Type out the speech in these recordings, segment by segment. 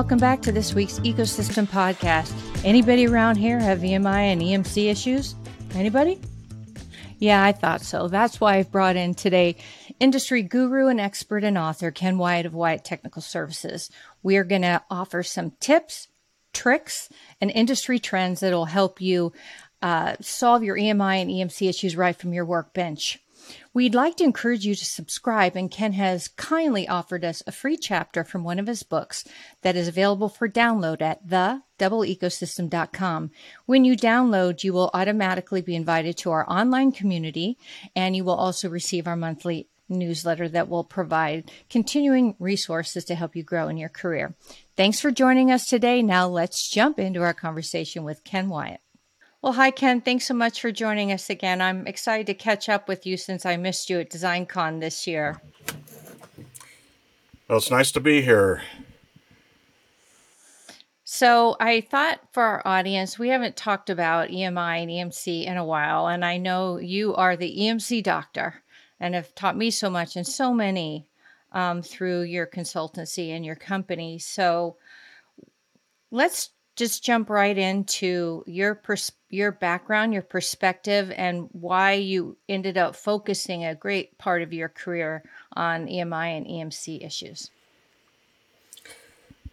welcome back to this week's EEcosystem Podcast. Anybody around here have EMI and EMC issues? Anybody? Yeah, I thought so. That's why I've brought in today industry guru and expert and author Ken Wyatt of Wyatt Technical Services. We are going to offer some tips, tricks, and industry trends that will help you uh, solve your EMI and EMC issues right from your workbench. We'd like to encourage you to subscribe, and Ken has kindly offered us a free chapter from one of his books that is available for download at thedoubleecosystem.com. When you download, you will automatically be invited to our online community, and you will also receive our monthly newsletter that will provide continuing resources to help you grow in your career. Thanks for joining us today. Now let's jump into our conversation with Ken Wyatt. Well, hi, Ken. Thanks so much for joining us again. I'm excited to catch up with you since I missed you at DesignCon this year. Well, it's nice to be here. So, I thought for our audience, we haven't talked about EMI and EMC in a while, and I know you are the EMC doctor and have taught me so much and so many um, through your consultancy and your company. So, let's just jump right into your pers- your background, your perspective, and why you ended up focusing a great part of your career on EMI and EMC issues.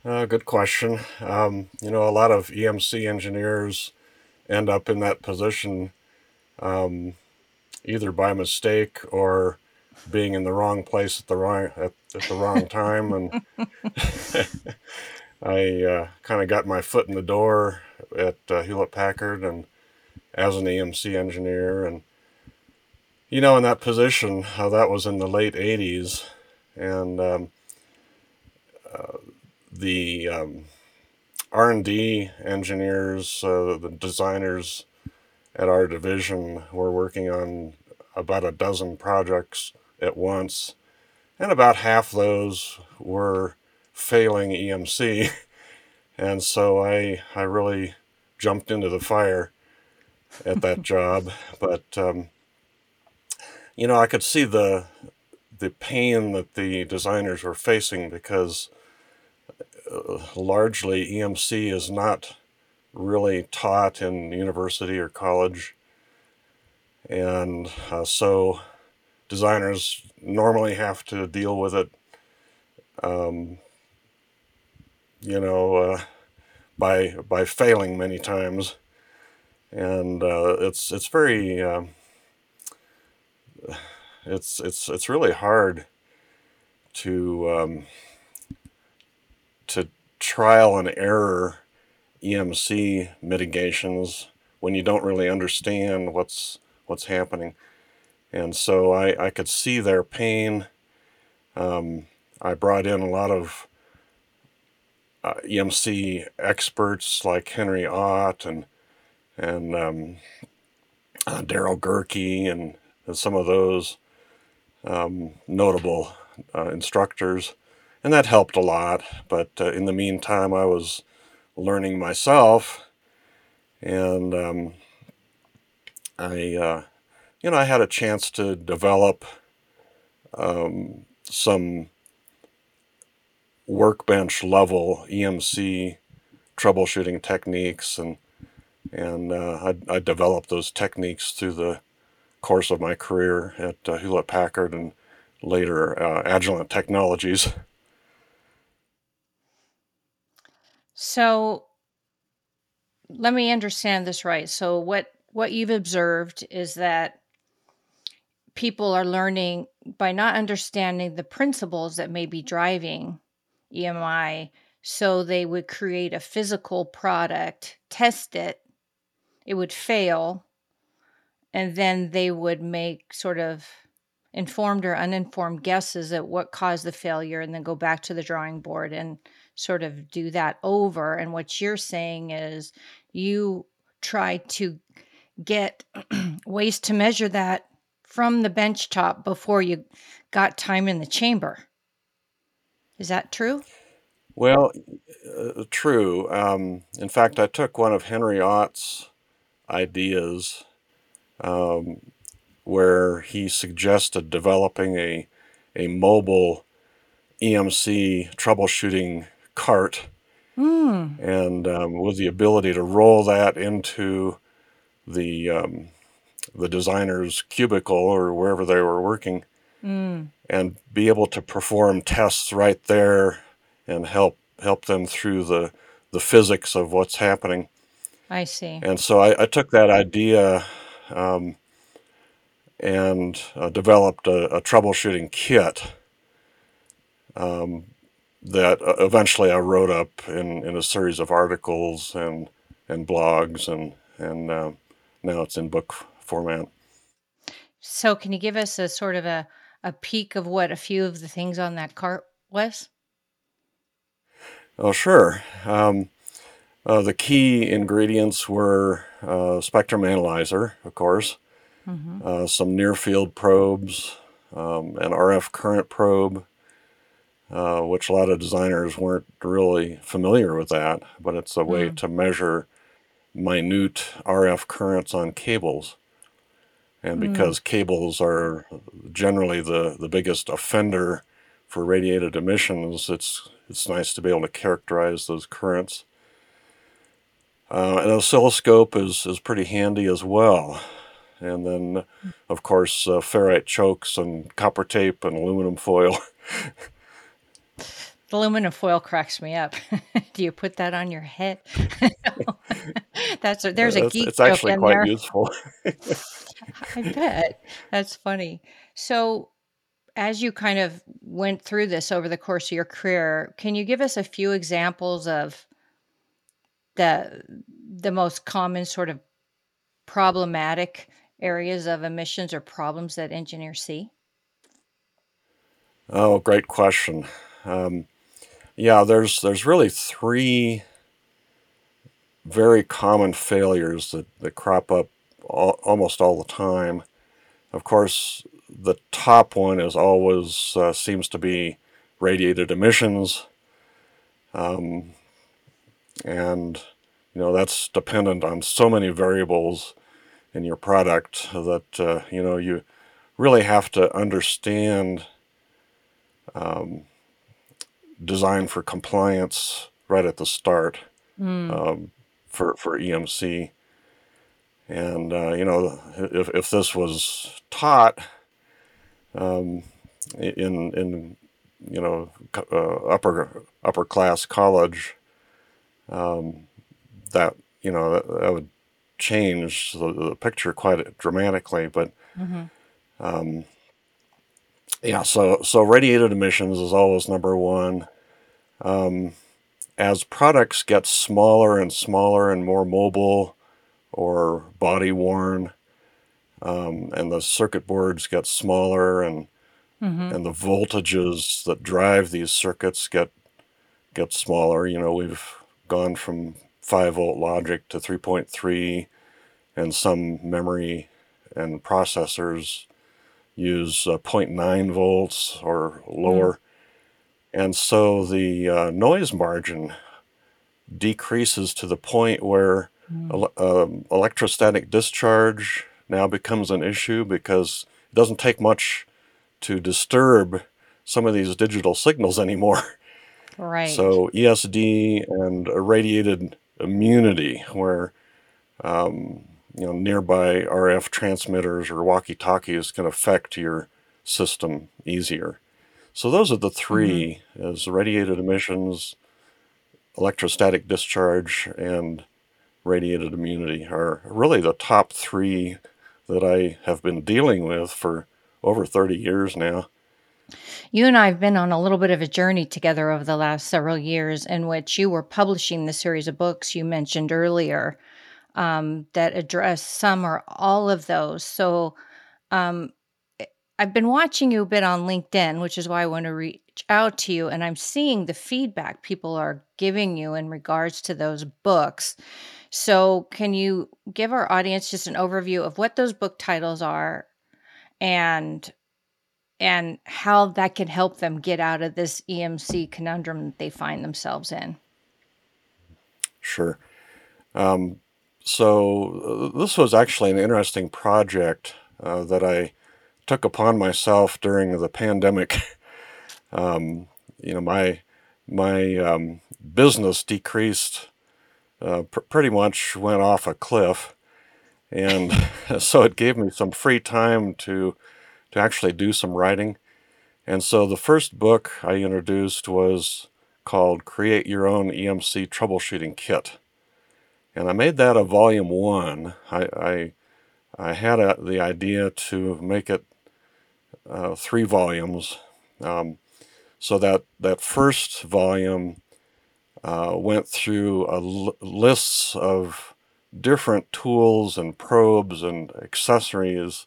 Uh, good question. Um, you know, a lot of EMC engineers end up in that position um, either by mistake or being in the wrong place at the wrong at, at the wrong time and I uh, kind of got my foot in the door at uh, Hewlett Packard and as an EMC engineer, and you know, in that position, uh, that was in the late '80s, and um, uh, the um, R&D engineers, uh, the designers at our division, were working on about a dozen projects at once, and about half those were failing EMC. And so I, I really jumped into the fire at that job. But, um, you know, I could see the, the pain that the designers were facing because uh, largely EMC is not really taught in university or college. And uh, so designers normally have to deal with it um, you know, uh, by by failing many times, and uh, it's it's very um, it's it's it's really hard to um, to trial and error EMC mitigations when you don't really understand what's what's happening, and so I I could see their pain. Um, I brought in a lot of uh, EMC experts like Henry Ott and and um, uh, Daryl Gerke and, and, some of those um, notable uh, instructors, and that helped a lot. But uh, in the meantime, I was learning myself, and um, I, uh, you know, I had a chance to develop um, some workbench level EMC troubleshooting techniques and and uh, I, I, developed those techniques through the course of my career at uh, Hewlett Packard and later uh, Agilent Technologies. So let me understand this right. So what what you've observed is that people are learning by not understanding the principles that may be driving EMI. So they would create a physical product, test it, it would fail, and then they would make sort of informed or uninformed guesses at what caused the failure and then go back to the drawing board and sort of do that over. And what you're saying is you try to get ways to measure that from the bench top before you got time in the chamber. Is that true? Well, uh, true. Um, in fact, I took one of Henry Ott's ideas um, where he suggested developing a, a mobile EMC troubleshooting cart Mm, and um, with the ability to roll that into the um, the designer's cubicle or wherever they were working, mm, and be able to perform tests right there and help help them through the the physics of what's happening. I see. And so I, I took that idea um, and uh, developed a, a troubleshooting kit um, that uh, eventually I wrote up in, in a series of articles and and blogs and and uh, now it's in book format. So, can you give us a sort of a, a peek of what a few of the things on that cart was? Oh, sure. Um, uh, the key ingredients were uh, spectrum analyzer, of course, hmm uh, some near field probes, um, an RF current probe, uh, which a lot of designers weren't really familiar with that, but it's a way Mm, to measure minute RF currents on cables. And mm, because cables are generally the, the biggest offender for radiated emissions, it's it's nice to be able to characterize those currents. Uh, an oscilloscope is, is pretty handy as well. And then, of course, uh, ferrite chokes and copper tape and aluminum foil. The aluminum foil cracks me up. Do you put that on your head? That's a, there's a geek it's actually quite there. useful. I bet. That's funny. So, as you kind of went through this over the course of your career, can you give us a few examples of the the most common sort of problematic areas of emissions or problems that engineers see? Oh, great question. Um, yeah, there's there's really three very common failures that, that crop up al- almost all the time. Of course, the top one is always uh, seems to be radiated emissions, um, and you know that's dependent on so many variables in your product that uh, you know you really have to understand um, design for compliance right at the start Mm, um, for for EMC. And uh, you know, if if this was taught um, in in you know uh, upper upper class college, um, that you know that, that would change the, the picture quite dramatically. But mhm, um, yeah, so so radiated emissions is always number one. Um, as products get smaller and smaller and more mobile or body worn, um, and the circuit boards get smaller and mhm, and the voltages that drive these circuits get get smaller. You know, we've gone from 5 volt logic to 3.3, and some memory and processors use uh, zero point 0.9 volts or mm, lower. And so the uh, noise margin decreases to the point where mm. um, electrostatic discharge now becomes an issue because it doesn't take much to disturb some of these digital signals anymore. Right. So ESD and irradiated immunity, where um, you know nearby RF transmitters or walkie-talkies can affect your system easier. So those are the Mhm. three: is radiated emissions, electrostatic discharge, and radiated immunity are really the top three that I have been dealing with for over 30 years now. You and I have been on a little bit of a journey together over the last several years in which you were publishing the series of books you mentioned earlier um, that address some or all of those. So um, eh, I've been watching you a bit on LinkedIn, which is why I want to reach out to you. And I'm seeing the feedback people are giving you in regards to those books. So, can you give our audience just an overview of what those book titles are and and how that can help them get out of this EMC conundrum that they find themselves in? Sure. Um, so uh, this was actually an interesting project uh, that I took upon myself during the pandemic. um, you know, my my um, business decreased, uh, pr- pretty much went off a cliff, and so it gave me some free time to to actually do some writing. And so the first book I introduced was called Create Your Own EMC Troubleshooting Kit. And I made that a volume one. I, I, I had a, the idea to make it uh, three volumes. Um, so that, that first volume uh, went through a l- lists of different tools and probes and accessories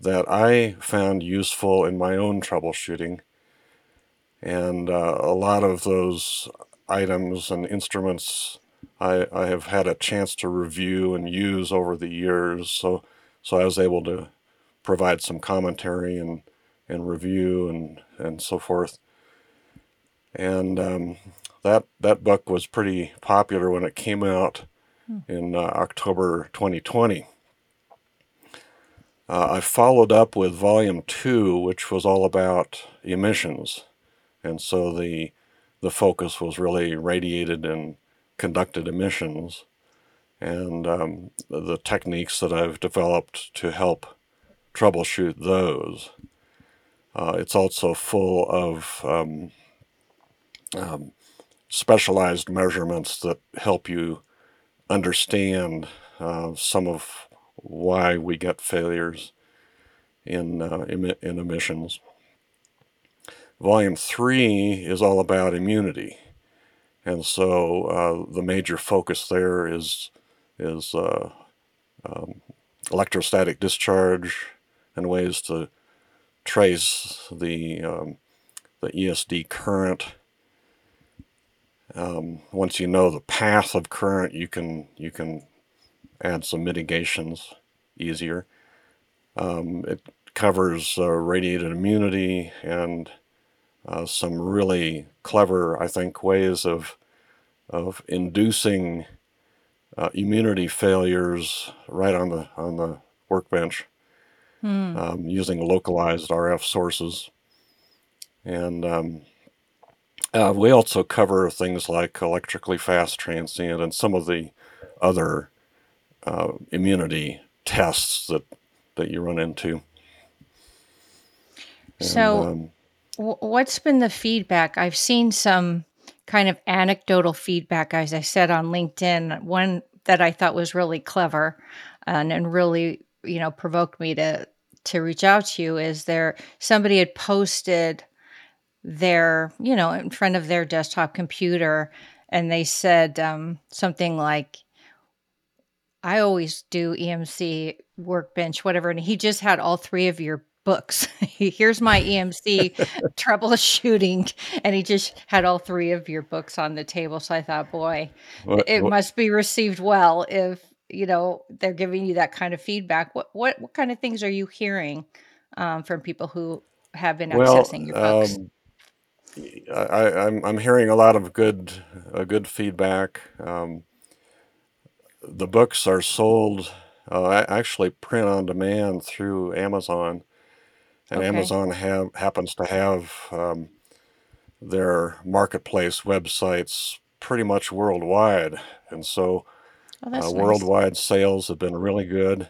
that I found useful in my own troubleshooting. And uh, a lot of those items and instruments I, I have had a chance to review and use over the years. So, so I was able to provide some commentary and, and review and, and so forth. And um, that, that book was pretty popular when it came out hmm. in uh, October 2020. Uh, I followed up with volume two, which was all about emissions, and so the the focus was really radiated and conducted emissions, and um, the techniques that I've developed to help troubleshoot those. Uh, it's also full of um, um, specialized measurements that help you understand uh, some of why we get failures in, uh, in, in emissions. Volume three is all about immunity. And so uh, the major focus there is, is uh, um, electrostatic discharge and ways to trace the, um, the ESD current. Um, once you know the path of current, you can, you can add some mitigations easier. Um, it covers uh, radiated immunity and uh, some really clever, I think, ways of of inducing uh, immunity failures right on the on the workbench hmm. um, using localized RF sources. And um, uh, we also cover things like electrically fast transient and some of the other uh, immunity tests that that you run into. And, so, um, what's been the feedback? I've seen some kind of anecdotal feedback, as I said on LinkedIn. One that I thought was really clever and, and really, you know, provoked me to to reach out to you. Is there somebody had posted their, you know, in front of their desktop computer, and they said um, something like I always do EMC workbench, whatever. And he just had all three of your books. Here's my EMC troubleshooting. And he just had all three of your books on the table. So I thought, boy, what, it what? must be received well if, you know, they're giving you that kind of feedback. What what what kind of things are you hearing um, from people who have been well, accessing your books? Um, I, I'm I'm hearing a lot of good uh, good feedback. Um, the books are sold uh, actually print on demand through Amazon, and okay. Amazon have happens to have um, their marketplace websites pretty much worldwide, and so oh, uh, nice. worldwide sales have been really good.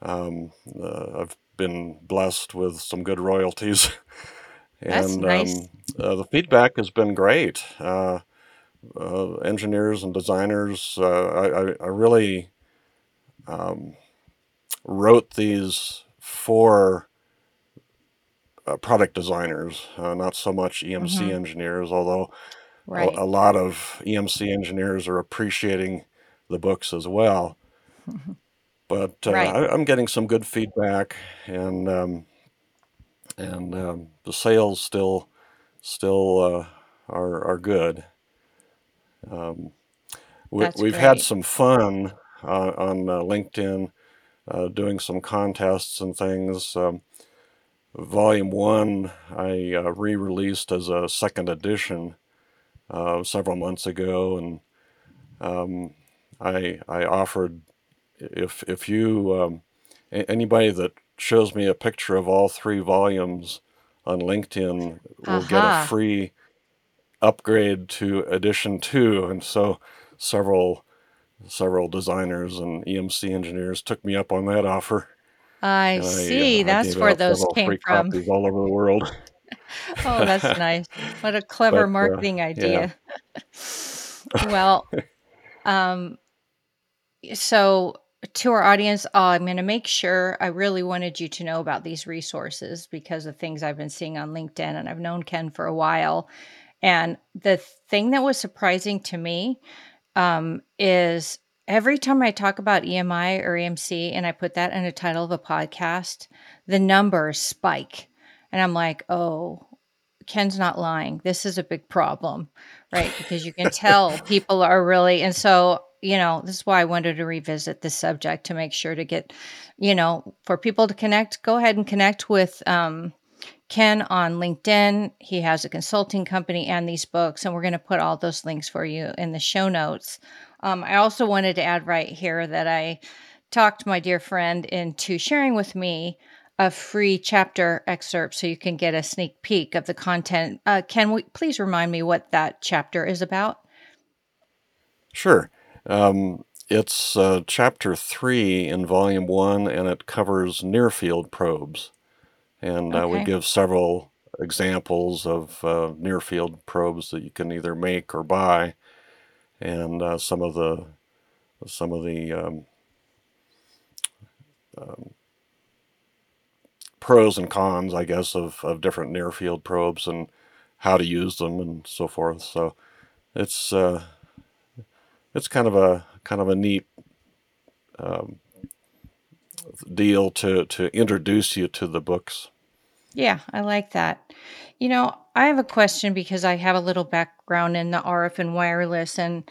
Um, uh, I've been blessed with some good royalties, and nice. um, uh, the feedback has been great. Uh, uh, engineers and designers. Uh, I, I, really um, wrote these for uh, product designers, uh, not so much EMC mm-hmm. engineers, although right. a, a, lot of EMC engineers are appreciating the books as well. But uh, right. I, am getting some good feedback, and um, and um, the sales still still uh, are are good. Um, we, That's we've had some fun uh, on uh, LinkedIn uh, doing some contests and things. Um, volume one, I uh, re released as a second edition uh, several months ago, and um, I, I offered if, if you, um, anybody that shows me a picture of all three volumes on LinkedIn will get a free upgrade to edition two, and so several several designers and EMC engineers took me up on that offer. I uh, see. I That's gave where those came from. all over the world. Oh, that's nice. What a clever But uh, marketing yeah, idea. Well, um, so to our audience, uh, I'm going to make sure I really wanted you to know about these resources because of things I've been seeing on LinkedIn, and I've known Ken for a while. And the thing that was surprising to me um, is every time I talk about EMI or EMC and I put that in the title of a podcast, the numbers spike. And I'm like, oh, Ken's not lying. This is a big problem, right? Because you can tell people are really, and so, you know, this is why I wanted to revisit this subject to make sure to get, you know, for people to connect, go ahead and connect with um, Ken on LinkedIn. He has a consulting company and these books, and we're going to put all those links for you in the show notes. Um, I also wanted to add right here that I talked my dear friend into sharing with me a free chapter excerpt so you can get a sneak peek of the content. Uh, Ken, we, please remind me what that chapter is about? sure. Um, it's uh, chapter three in volume one, and it covers near field probes. And uh, we Okay. give several examples of uh, near field probes that you can either make or buy, and uh, some of the some of the um, um, pros and cons, I guess, of, of different near field probes and how to use them and so forth. So it's uh, it's kind of a kind of a neat um, deal to to introduce you to the books. Yeah, I like that. You know, I have a question because I have a little background in the RF and wireless and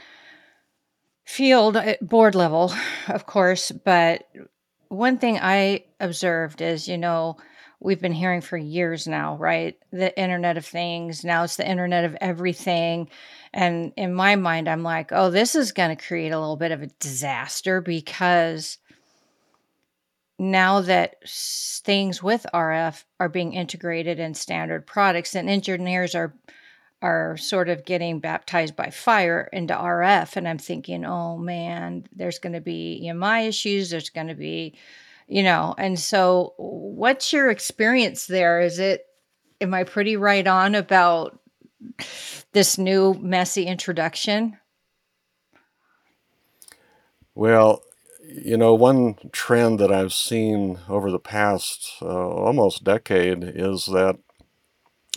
field at board level, of course. But one thing I observed is, you know, we've been hearing for years now, right? The Internet of Things. Now it's the Internet of Everything. And in my mind, I'm like, oh, this is going to create a little bit of a disaster because now that things with RF are being integrated in standard products and engineers are are sort of getting baptized by fire into RF and I'm thinking, "Oh man, there's going to be EMI issues, there's going to be, you know." And so what's your experience there? Is it am I pretty right on about this new messy introduction? Well, you know, one trend that I've seen over the past uh, almost decade is that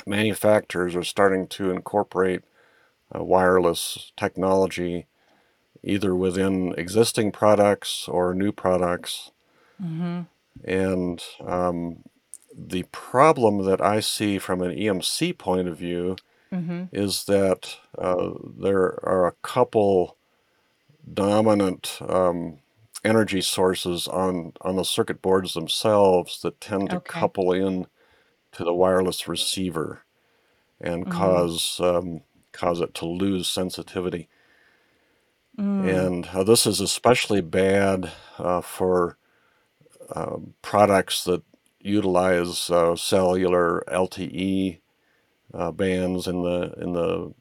manufacturers are starting to incorporate uh, wireless technology either within existing products or new products. Mhm. And um, the problem that I see from an EMC point of view Mhm. is that uh, there are a couple dominant um, energy sources on, on the circuit boards themselves that tend to Okay. couple in to the wireless receiver and Mm. cause um, cause it to lose sensitivity. Mm. And uh, this is especially bad uh, for um, products that utilize uh, cellular LTE uh, bands in the in the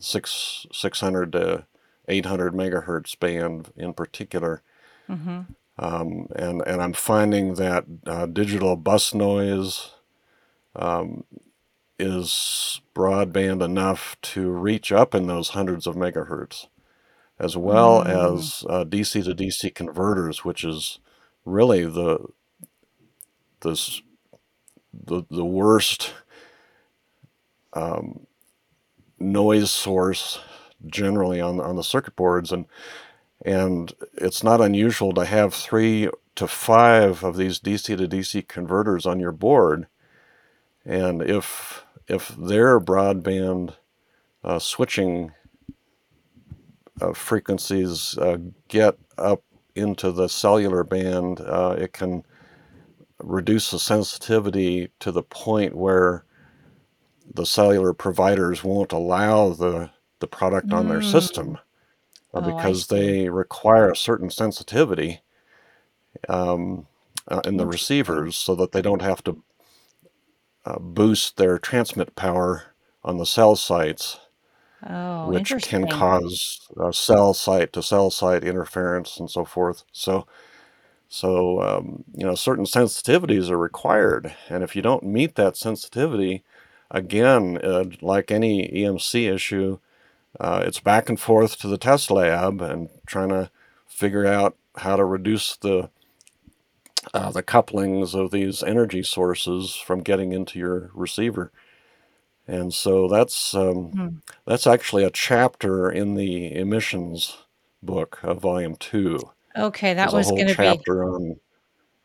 six six hundred to eight hundred megahertz band in particular. Mhm. Um, and and I'm finding that uh, digital bus noise um, is broadband enough to reach up in those hundreds of megahertz, as well Mm. as uh, DC to DC converters, which is really the this the the worst um, noise source generally on on the circuit boards, and and it's not unusual to have three to five of these DC to DC converters on your board, and if if their broadband uh, switching uh, frequencies uh, get up into the cellular band, uh, it can reduce the sensitivity to the point where the cellular providers won't allow the the product on their Mm. system uh, Oh, because they require a certain sensitivity um, uh, in the receivers so that they don't have to uh, boost their transmit power on the cell sites, Oh, which can cause uh, cell site to cell site interference and so forth. So, so um, you know, certain sensitivities are required, and if you don't meet that sensitivity, again, uh, like any EMC issue, uh, it's back and forth to the test lab and trying to figure out how to reduce the uh, the couplings of these energy sources from getting into your receiver. And so that's um, Hmm. that's actually a chapter in the emissions book of volume two. Okay, that There's a was whole going to be chapter on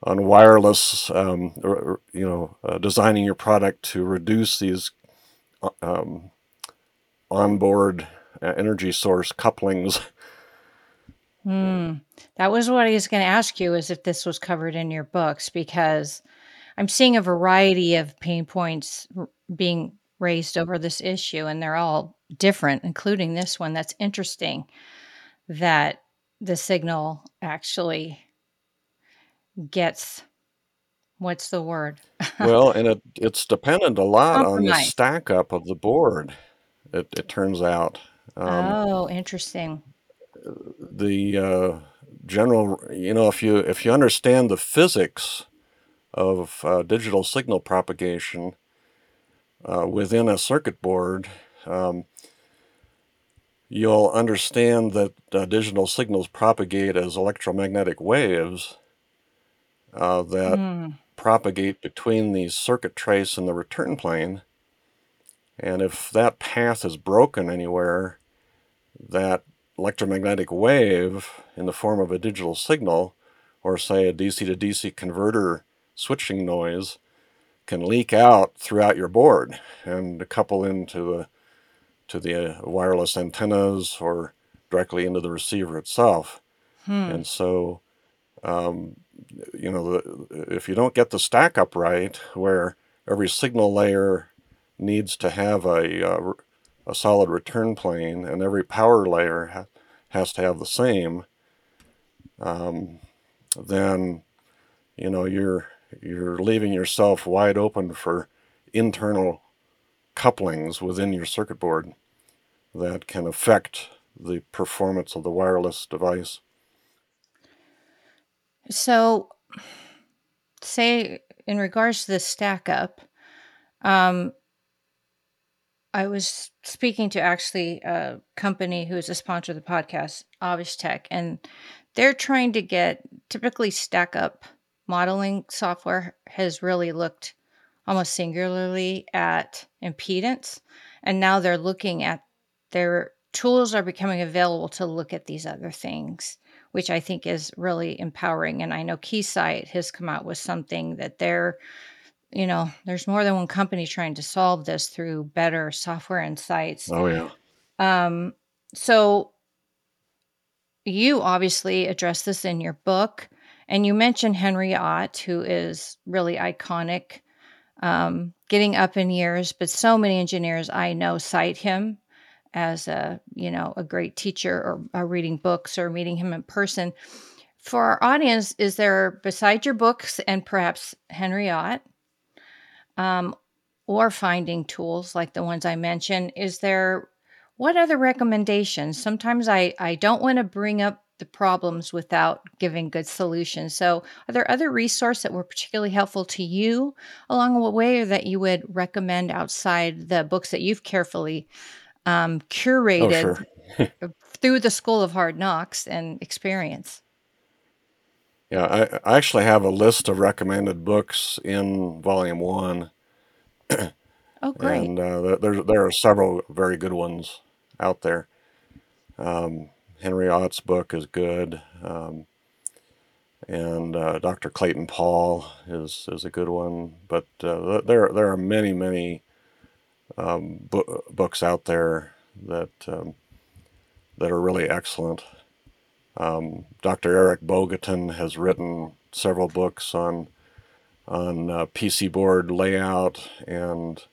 on wireless, um, or, or, you know, uh, designing your product to reduce these uh, um, onboard uh, energy source couplings. Hmm. That was what I was going to ask you is if this was covered in your books because I'm seeing a variety of pain points r- being raised over this issue and they're all different including this one that's interesting that the signal actually gets what's the word? Well, and it, it's dependent a lot on the stack up of the board. It, it turns out um, Oh, interesting. the uh, general, you know, if you if you understand the physics of uh, digital signal propagation uh, within a circuit board, um, you'll understand that uh, digital signals propagate as electromagnetic waves uh, that Hmm. propagate between the circuit trace and the return plane. And if that path is broken anywhere, that electromagnetic wave in the form of a digital signal, or say a DC to DC converter switching noise, can leak out throughout your board and couple into the to the uh, wireless antennas or directly into the receiver itself. Hmm. And so, um, you know, the, if you don't get the stack up right, where every signal layer needs to have a, uh, a solid return plane and every power layer ha- has to have the same, um, then you know you're you're leaving yourself wide open for internal couplings within your circuit board that can affect the performance of the wireless device. So, say in regards to the stack up, um, I was speaking to actually a company who's a sponsor of the podcast, Obvious Tech, and they're trying to get typically stack up modeling software has really looked almost singularly at impedance. And now they're looking at their tools are becoming available to look at these other things, which I think is really empowering. And I know Keysight has come out with something that they're you know, there's more than one company trying to solve this through better software insights. Oh yeah. Um, so you obviously address this in your book, and you mentioned Henry Ott, who is really iconic, um, getting up in years, but so many engineers I know cite him as a you know a great teacher or, or reading books or meeting him in person. For our audience, is there besides your books and perhaps Henry Ott, um, or finding tools like the ones I mentioned, is there what other recommendations? Sometimes I, I don't want to bring up the problems without giving good solutions. So, are there other resources that were particularly helpful to you along the way or that you would recommend outside the books that you've carefully um, Oh curated sure. through the School of Hard Knocks and experience? Yeah, I, I actually have a list of recommended books in volume one, Oh, great. and uh, there there are several very good ones out there. Um, Henry Ott's book is good, um, and uh, Dr. Clayton Paul is is a good one. But uh, there there are many many um, bo- books out there that um, that are really excellent. Um, Dr. Eric Bogatin has written several books on on uh, PC board layout and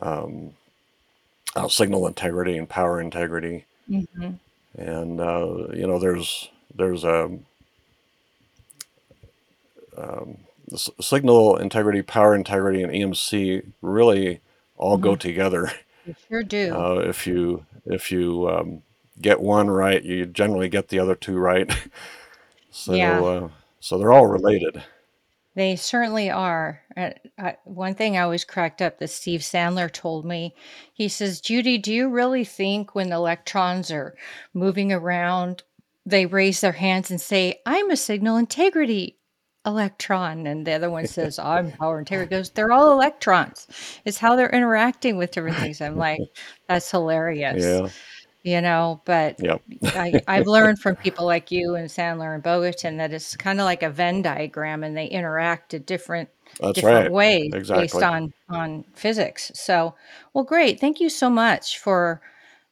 um, uh, signal integrity and power integrity. hmm And uh, you know, there's there's a um, s- signal integrity, power integrity, and EMC really all hmm go together. You sure do. Uh, if you if you um, get one right, you generally get the other two right. so Yeah. uh, so they're all related. They certainly are. Uh, I, one thing I always cracked up that Steve Sandler told me, he says, Judy, do you really think when the electrons are moving around, they raise their hands and say, I'm a signal integrity electron? And the other one says, I'm power integrity. He goes, they're all electrons. It's how they're interacting with different things. I'm like, that's hilarious Yeah. You know but Yep. I, i've learned from people like you and sandler and bogatin that it's kind of like a venn diagram and they interact at different That's different right. ways based on on physics. So well great. Thank you so much for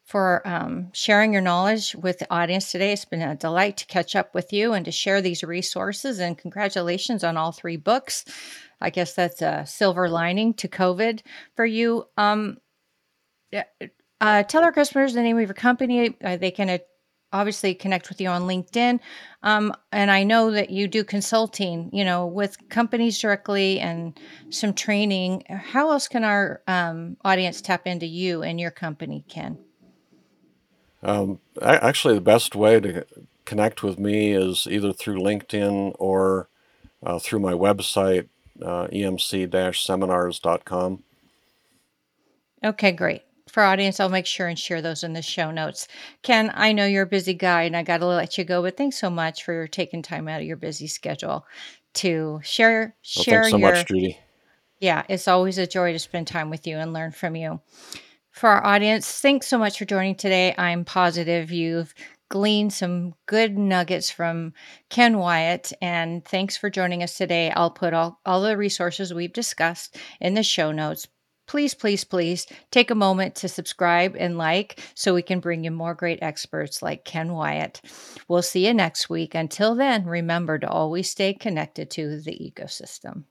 for um, sharing your knowledge with the audience today. It's been a delight to catch up with you and to share these resources and congratulations on all three books. I guess that's a silver lining to covid for you. Um, yeah, uh, tell our customers the name of your company. Uh, they can uh, obviously connect with you on LinkedIn. Um, and I know that you do consulting, you know, with companies directly and some training. How else can our um, audience tap into you and your company, Ken? Um, actually, the best way to connect with me is either through LinkedIn or uh, through my website, uh, emc-seminars.com. Okay, great. For audience, I'll make sure and share those in the show notes. Ken, I know you're a busy guy and I got to let you go, but thanks so much for taking time out of your busy schedule to share Well, share thanks so your much, Judy. Yeah, it's always a joy to spend time with you and learn from you. For our audience, thanks so much for joining today. I'm positive you've gleaned some good nuggets from Ken Wyatt, and thanks for joining us today. I'll put all, all the resources we've discussed in the show notes please, please, please take a moment to subscribe and like so we can bring you more great experts like Ken Wyatt. We'll see you next week. Until then, remember to always stay connected to the ecosystem.